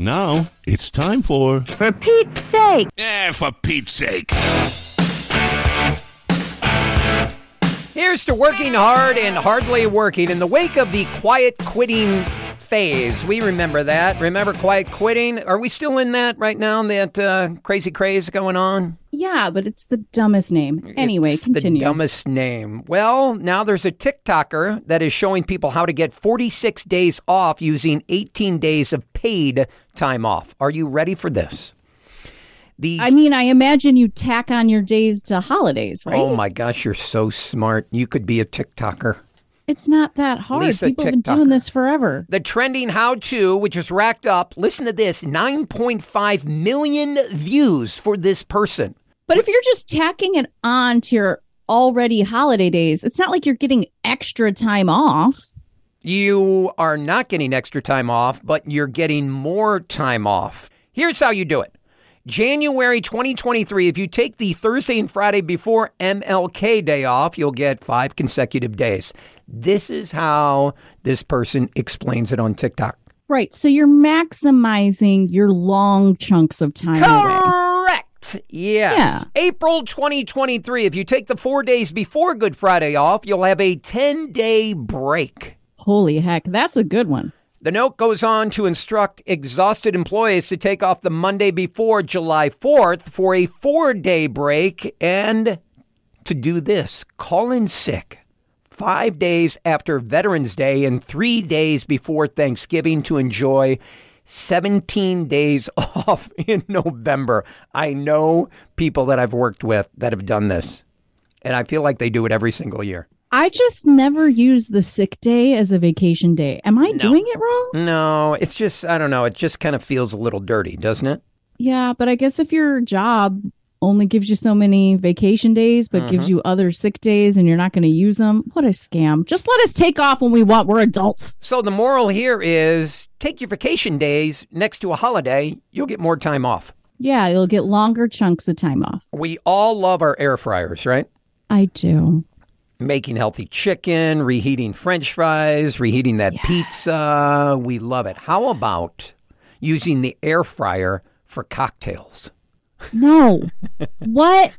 Now it's time for. For Pete's sake. Eh, for Pete's sake. Here's to working hard and hardly working in the wake of the quiet quitting phase. We remember that. Remember quiet quitting? Are we still in that right now? That uh, crazy craze going on? Yeah, but it's the dumbest name. Anyway, It's continue. The dumbest name. Well, now there's a TikToker that is showing people how to get 46 days off using 18 days of paid time off. Are you ready for this? The I mean, I imagine you tack on your days to holidays, right? Oh my gosh, you're so smart. You could be a TikToker. It's not that hard. Lisa People have been doing this forever. The trending how to, which is racked up, listen to this 9.5 million views for this person. But if you're just tacking it on to your already holiday days, it's not like you're getting extra time off. You are not getting extra time off, but you're getting more time off. Here's how you do it January 2023, if you take the Thursday and Friday before MLK Day off, you'll get five consecutive days. This is how this person explains it on TikTok. Right. So you're maximizing your long chunks of time away. Correct. Yes. Yeah. April 2023, if you take the four days before Good Friday off, you'll have a 10 day break. Holy heck, that's a good one. The note goes on to instruct exhausted employees to take off the Monday before July 4th for a four day break and to do this call in sick five days after Veterans Day and three days before Thanksgiving to enjoy 17 days off in November. I know people that I've worked with that have done this, and I feel like they do it every single year. I just never use the sick day as a vacation day. Am I doing it wrong? No, it's just, I don't know, it just kind of feels a little dirty, doesn't it? Yeah, but I guess if your job only gives you so many vacation days, but Mm-hmm. gives you other sick days and you're not going to use them, what a scam. Just let us take off when we want. We're adults. So the moral here is take your vacation days next to a holiday, you'll get more time off. Yeah, you'll get longer chunks of time off. We all love our air fryers, right? I do. Making healthy chicken, reheating french fries, reheating that pizza. We love it. How about using the air fryer for cocktails? No. what?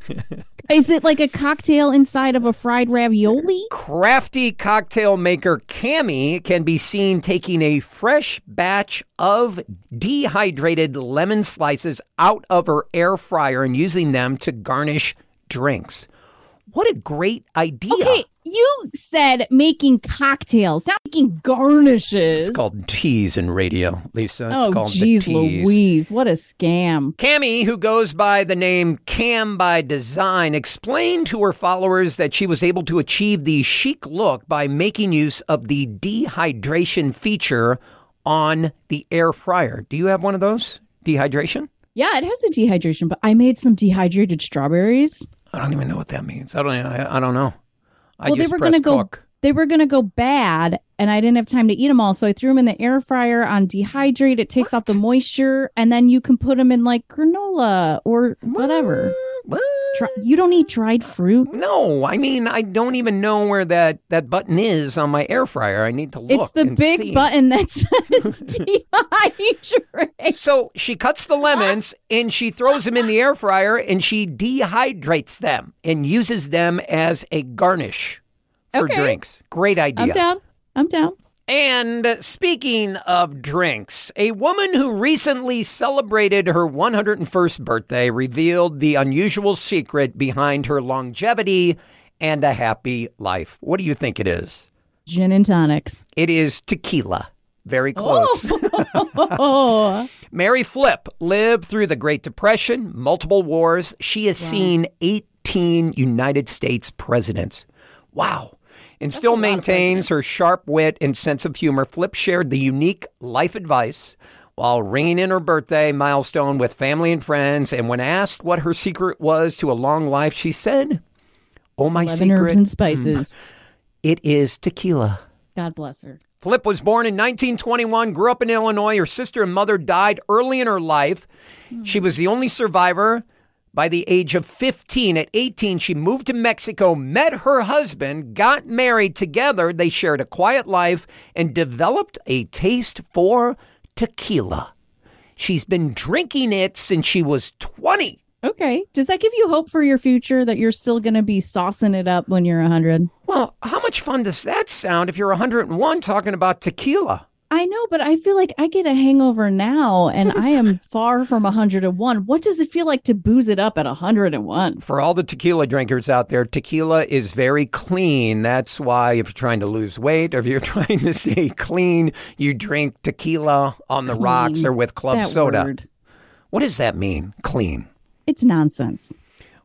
Is it like a cocktail inside of a fried ravioli? Crafty cocktail maker Cami can be seen taking a fresh batch of dehydrated lemon slices out of her air fryer and using them to garnish drinks. What a great idea. Okay, you said making cocktails, not making garnishes. It's called teas in radio, Lisa. It's oh, called the geez. Louise, what a scam. Cami, who goes by the name Cam by Design, explained to her followers that she was able to achieve the chic look by making use of the dehydration feature on the air fryer. Do you have one of those? Dehydration? Yeah, it has a dehydration, but I made some dehydrated strawberries. I don't even know what that means. I don't. I, I don't know. I well, they were gonna go. cook. They were gonna go bad, and I didn't have time to eat them all, so I threw them in the air fryer on dehydrate. It takes out the moisture, and then you can put them in like granola or whatever. What? You don't eat dried fruit. No, I mean I don't even know where that that button is on my air fryer. I need to look. It's the big see. button that says dehydrate. So she cuts the lemons and she throws them in the air fryer and she dehydrates them and uses them as a garnish for Okay. drinks. Great idea. I'm down. I'm down. And speaking of drinks, a woman who recently celebrated her 101st birthday revealed the unusual secret behind her longevity and a happy life. What do you think it is? Gin and tonics. It is tequila. Very oh. close. Oh, Mary Flip lived through the Great Depression, multiple wars. She has seen 18 United States presidents. Wow. And still maintains her sharp wit and sense of humor. Flip shared the unique life advice while ringing in her birthday milestone with family and friends. And when asked what her secret was to a long life, she said, Oh, my 11 secret, herbs and spices. it is tequila. God bless her. Flip was born in 1921, grew up in Illinois. Her sister and mother died early in her life. She was the only survivor by the age of 15. At 18, she moved to Mexico, met her husband, got married together. They shared a quiet life and developed a taste for tequila. She's been drinking it since she was 20. Okay. Does that give you hope for your future that you're still going to be saucing it up when you're 100? Well, how much fun does that sound if you're 101 talking about tequila? I know, but I feel like I get a hangover now and I am far from 101. What does it feel like to booze it up at 101? For all the tequila drinkers out there, tequila is very clean. That's why if you're trying to lose weight or if you're trying to stay clean, you drink tequila on the rocks or with club That soda. word. What does that mean? Clean. It's nonsense.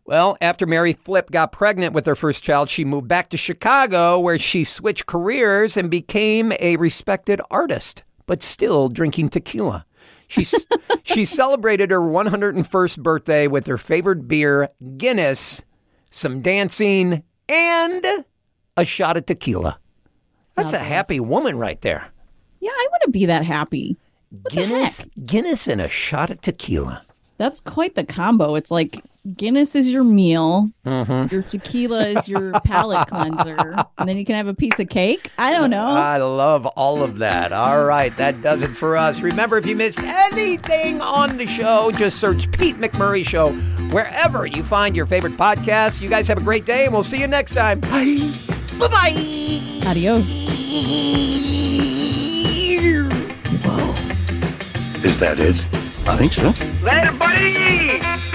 Well, after Mary Flip got pregnant with her first child, she moved back to Chicago where she switched careers and became a respected artist, but still drinking tequila. She, she celebrated her 101st birthday with her favorite beer, Guinness, some dancing, and a shot of tequila. That's a Now happy woman right there. Yeah, I want to be that happy. the Guinness? Guinness and a shot of tequila. That's quite the combo. It's like Guinness is your meal, Mm-hmm. your tequila is your palate cleanser, and then you can have a piece of cake. I don't know. I love all of that. All right, that does it for us. Remember, if you missed anything on the show, just search Pete McMurray Show wherever you find your favorite podcast. You guys have a great day, and we'll see you next time. Bye. Bye bye. Adios. Is that it? I think so. Later, buddy!